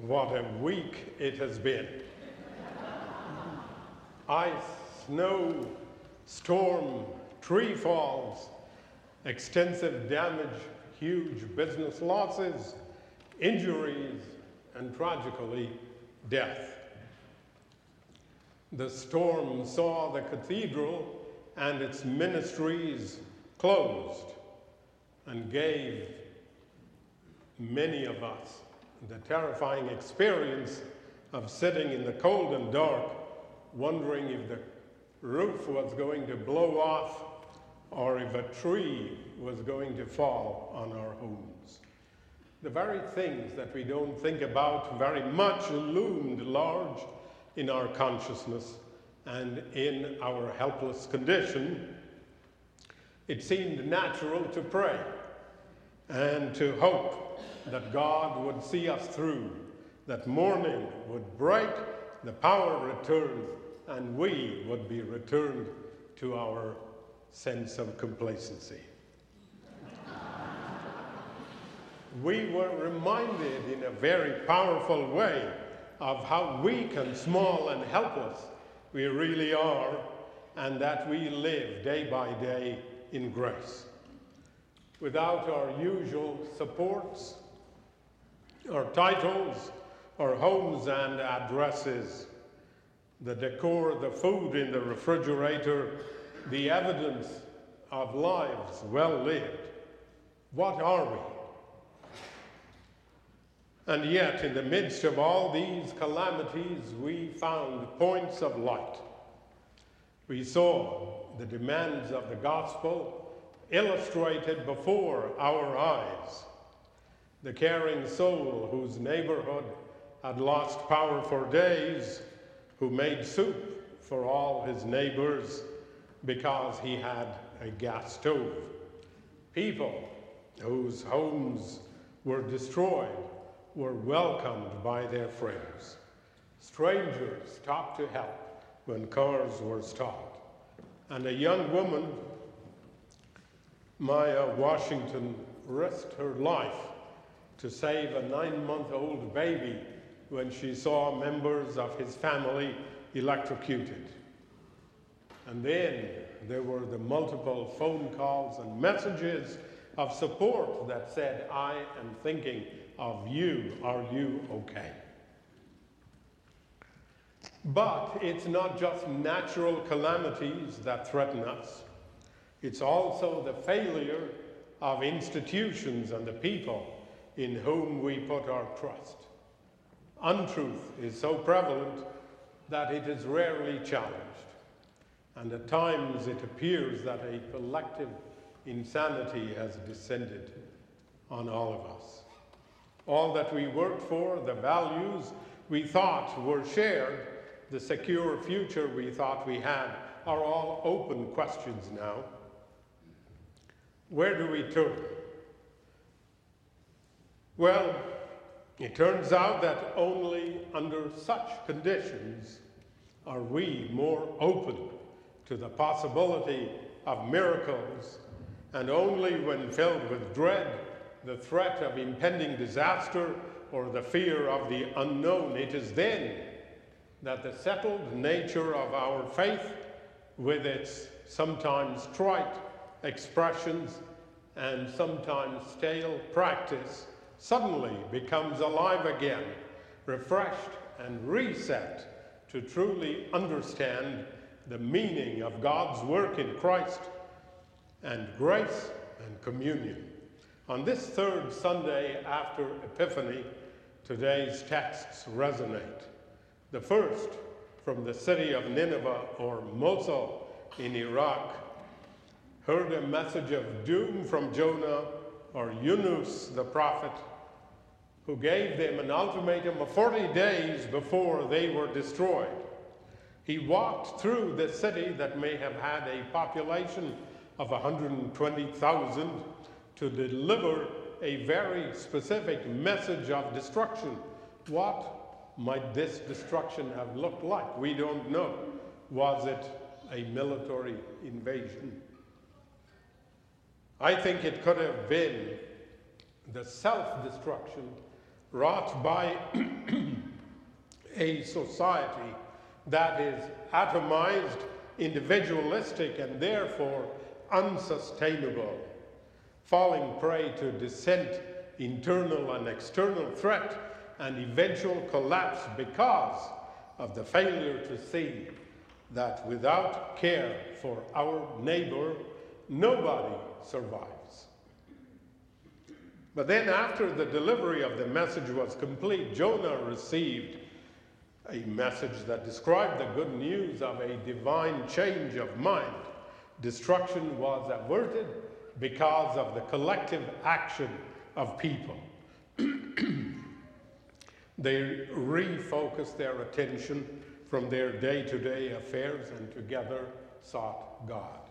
What a week it has been. Ice, snow, storm, tree falls, extensive damage, huge business losses, injuries, and tragically, death. The storm saw the cathedral and its ministries closed and gave many of us the terrifying experience of sitting in the cold and dark, wondering if the roof was going to blow off or if a tree was going to fall on our homes. The very things that we don't think about very much loomed large in our consciousness and in our helpless condition. It seemed natural to pray and to hope that God would see us through, that morning would break, the power return, and we would be returned to our sense of complacency. we were reminded in a very powerful way of how weak and small and helpless we really are, and that we live day by day in grace without our usual supports, our titles, our homes and addresses, the decor, the food in the refrigerator, the evidence of lives well lived. What are we? And yet, in the midst of all these calamities, we found points of light. We saw the demands of the gospel illustrated before our eyes. The caring soul whose neighborhood had lost power for days, who made soup for all his neighbors because he had a gas stove. People whose homes were destroyed were welcomed by their friends. Strangers stopped to help when cars were stopped. And a young woman Maya Washington risked her life to save a nine month old baby when she saw members of his family electrocuted. And then there were the multiple phone calls and messages of support that said, I am thinking of you. Are you okay? But it's not just natural calamities that threaten us. It's also the failure of institutions and the people in whom we put our trust. Untruth is so prevalent that it is rarely challenged. And at times it appears that a collective insanity has descended on all of us. All that we worked for, the values we thought were shared, the secure future we thought we had, are all open questions now. Where do we turn? Well, it turns out that only under such conditions are we more open to the possibility of miracles, and only when filled with dread, the threat of impending disaster, or the fear of the unknown, it is then that the settled nature of our faith, with its sometimes trite expressions and sometimes stale practice suddenly becomes alive again, refreshed and reset to truly understand the meaning of God's work in Christ and grace and communion. On this third Sunday after Epiphany, today's texts resonate. The first from the city of Nineveh or Mosul in Iraq heard a message of doom from Jonah or Yunus the prophet, who gave them an ultimatum of 40 days before they were destroyed. He walked through the city that may have had a population of 120,000 to deliver a very specific message of destruction. What might this destruction have looked like? We don't know. Was it a military invasion? I think it could have been the self destruction wrought by a society that is atomized, individualistic, and therefore unsustainable, falling prey to dissent, internal and external threat, and eventual collapse because of the failure to see that without care for our neighbor, nobody survives. But then, after the delivery of the message was complete, Jonah received a message that described the good news of a divine change of mind. Destruction was averted because of the collective action of people. they refocused their attention from their day to day affairs and together sought God.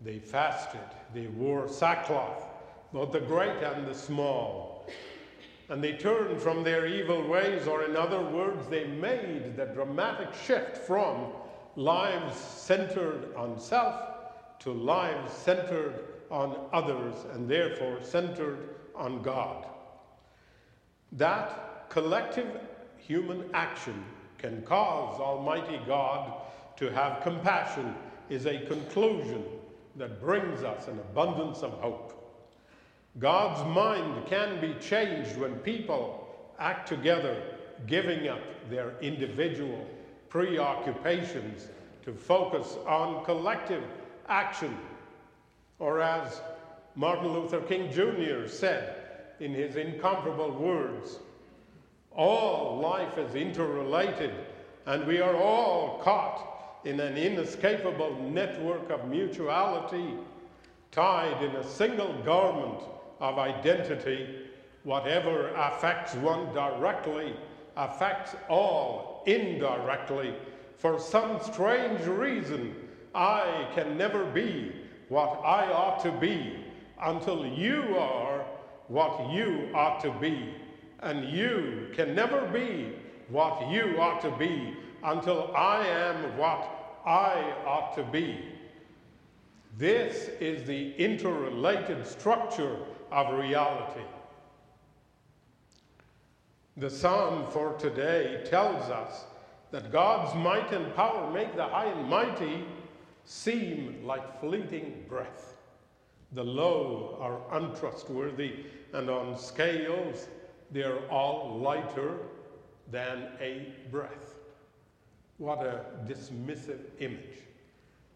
They fasted, they wore sackcloth, both the great and the small. And they turned from their evil ways, or in other words, they made the dramatic shift from lives centered on self to lives centered on others and therefore centered on God. That collective human action can cause Almighty God to have compassion is a conclusion that brings us an abundance of hope. God's mind can be changed when people act together, giving up their individual preoccupations to focus on collective action. Or as Martin Luther King Jr. said in his incomparable words, all life is interrelated, and we are all caught in an inescapable network of mutuality, tied in a single garment of identity. Whatever affects one directly affects all indirectly. For some strange reason, I can never be what I ought to be until you are what you ought to be and you can never be what you ought to be until I am what I ought to be. This is the interrelated structure of reality. The psalm for today tells us that God's might and power make the high and mighty seem like fleeting breath. The low are untrustworthy, and on scales they're all lighter than a breath. What a dismissive image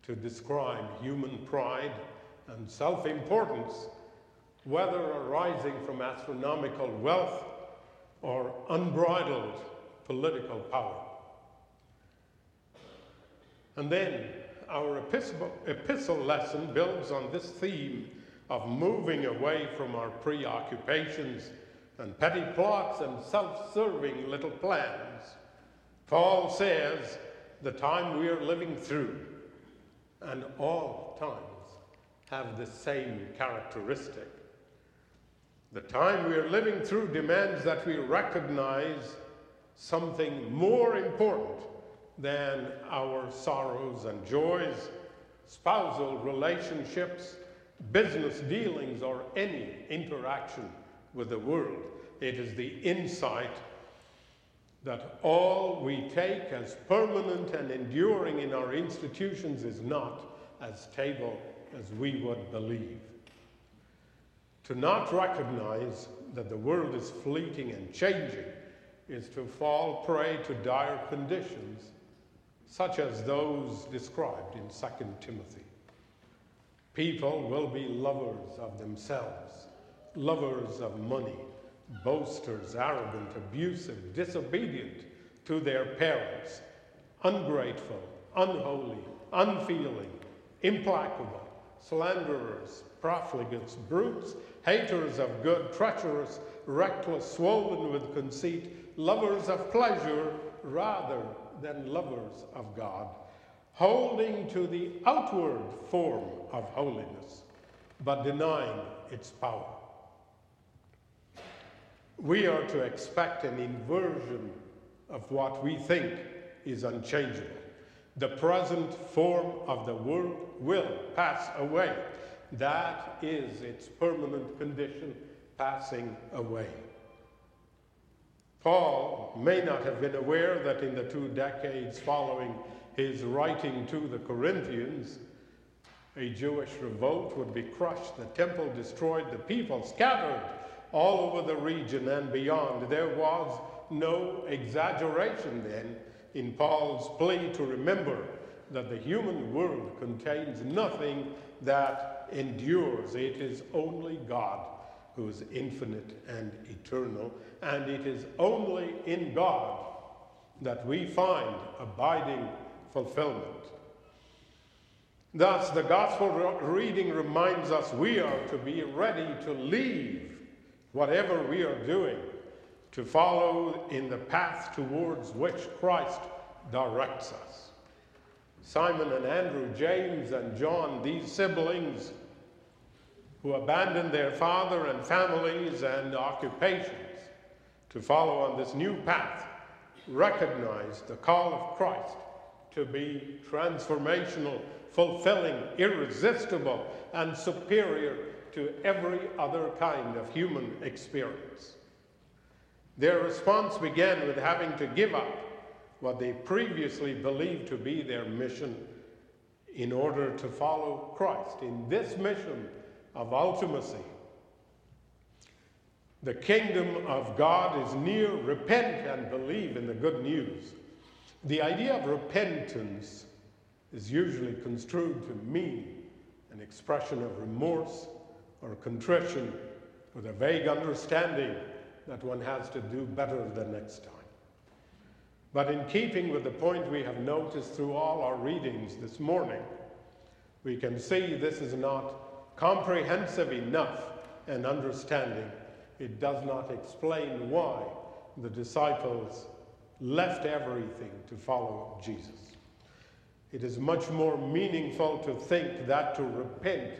to describe human pride and self importance, whether arising from astronomical wealth or unbridled political power. And then our epistle, lesson builds on this theme of moving away from our preoccupations and petty plots and self serving little plans. Paul says the time we are living through and all times have the same characteristic. The time we are living through demands that we recognize something more important than our sorrows and joys, spousal relationships, business dealings, or any interaction with the world. It is the insight that all we take as permanent and enduring in our institutions is not as stable as we would believe. To not recognize that the world is fleeting and changing is to fall prey to dire conditions, such as those described in 2 Timothy. People will be lovers of themselves lovers of money, boasters, arrogant, abusive, disobedient to their parents, ungrateful, unholy, unfeeling, implacable, slanderers, profligates, brutes, haters of good, treacherous, reckless, swollen with conceit, lovers of pleasure rather than lovers of God, holding to the outward form of holiness, but denying its power we are to expect an inversion of what we think is unchangeable. The present form of the world will pass away. That is its permanent condition, passing away. Paul may not have been aware that in the two decades following his writing to the Corinthians, a Jewish revolt would be crushed, the temple destroyed, the people scattered all over the region and beyond. There was no exaggeration then in Paul's plea to remember that the human world contains nothing that endures. It is only God who is infinite and eternal, and it is only in God that we find abiding fulfillment. Thus, the gospel reading reminds us we are to be ready to leave whatever we are doing to follow in the path towards which Christ directs us. Simon and Andrew, James and John, these siblings who abandoned their father and families and occupations to follow on this new path, recognized the call of Christ to be transformational, fulfilling, irresistible, and superior to every other kind of human experience. Their response began with having to give up what they previously believed to be their mission in order to follow Christ. In this mission of ultimacy, the kingdom of God is near. Repent and believe in the good news. The idea of repentance is usually construed to mean an expression of remorse or contrition with a vague understanding that one has to do better the next time. But in keeping with the point we have noticed through all our readings this morning, we can see this is not comprehensive enough an understanding. It does not explain why the disciples left everything to follow Jesus. It is much more meaningful to think that to repent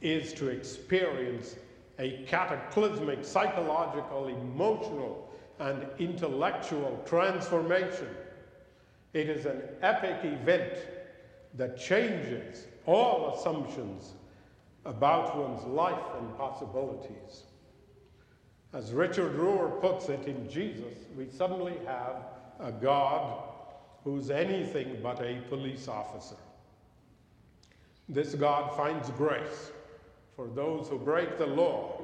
is to experience a cataclysmic psychological, emotional, and intellectual transformation. It is an epic event that changes all assumptions about one's life and possibilities. As Richard Rohr puts it in Jesus, we suddenly have a God who's anything but a police officer. This God finds grace for those who break the law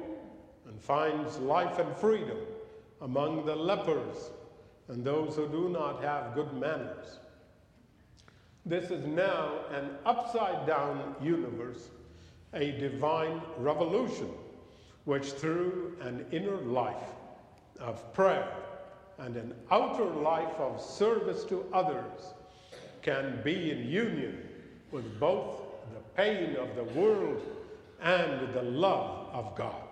and finds life and freedom among the lepers and those who do not have good manners. This is now an upside down universe, a divine revolution, which through an inner life of prayer and an outer life of service to others can be in union with both the pain of the world and the love of God.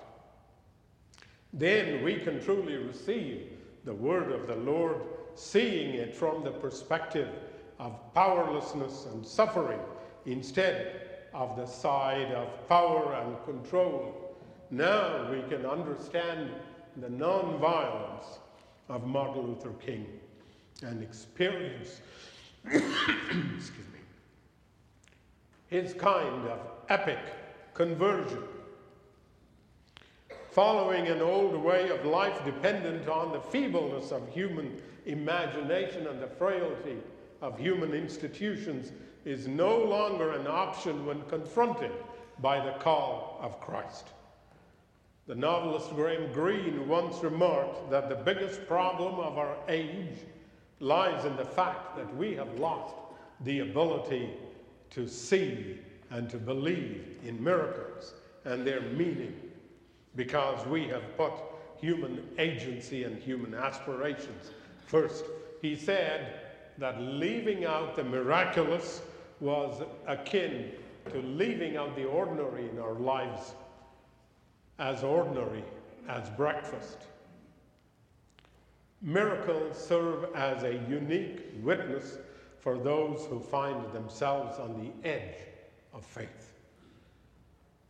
Then we can truly receive the word of the Lord, seeing it from the perspective of powerlessness and suffering instead of the side of power and control. Now we can understand the non-violence of Martin Luther King and experience excuse me, his kind of epic conversion following an old way of life dependent on the feebleness of human imagination and the frailty of human institutions is no longer an option when confronted by the call of Christ. The novelist Graham Greene once remarked that the biggest problem of our age lies in the fact that we have lost the ability to see and to believe in miracles and their meaning because we have put human agency and human aspirations first. He said that leaving out the miraculous was akin to leaving out the ordinary in our lives as ordinary as breakfast. Miracles serve as a unique witness for those who find themselves on the edge of faith.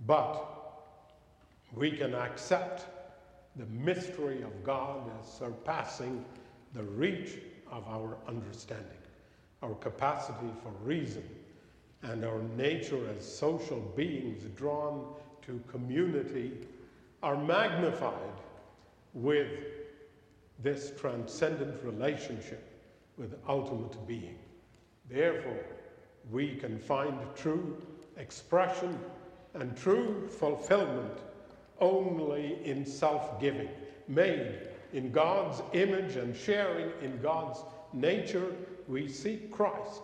But we can accept the mystery of God as surpassing the reach of our understanding, our capacity for reason, and our nature as social beings drawn to community are magnified with this transcendent relationship with ultimate being. Therefore, we can find true expression and true fulfillment only in self giving, made in God's image and sharing in God's nature. We seek Christ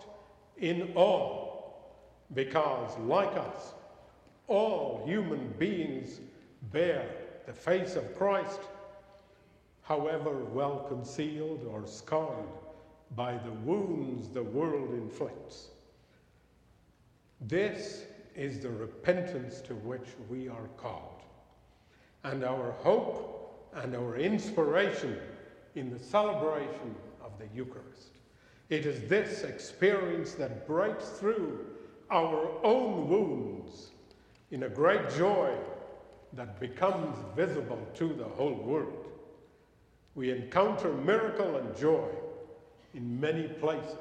in all, because, like us, all human beings bear the face of Christ, however well concealed or scarred by the wounds the world inflicts. This is the repentance to which we are called. And our hope and our inspiration in the celebration of the Eucharist. It is this experience that breaks through our own wounds in a great joy that becomes visible to the whole world. We encounter miracle and joy in many places,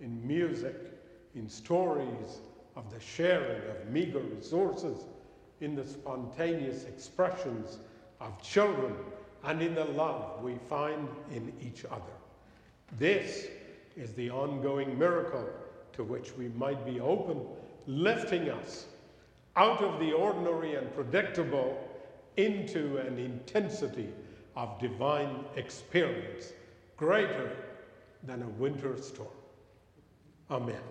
in music, in stories of the sharing of meager resources, in the spontaneous expressions of children, and in the love we find in each other. This is the ongoing miracle to which we might be open, lifting us out of the ordinary and predictable into an intensity of divine experience greater than a winter storm. Amen.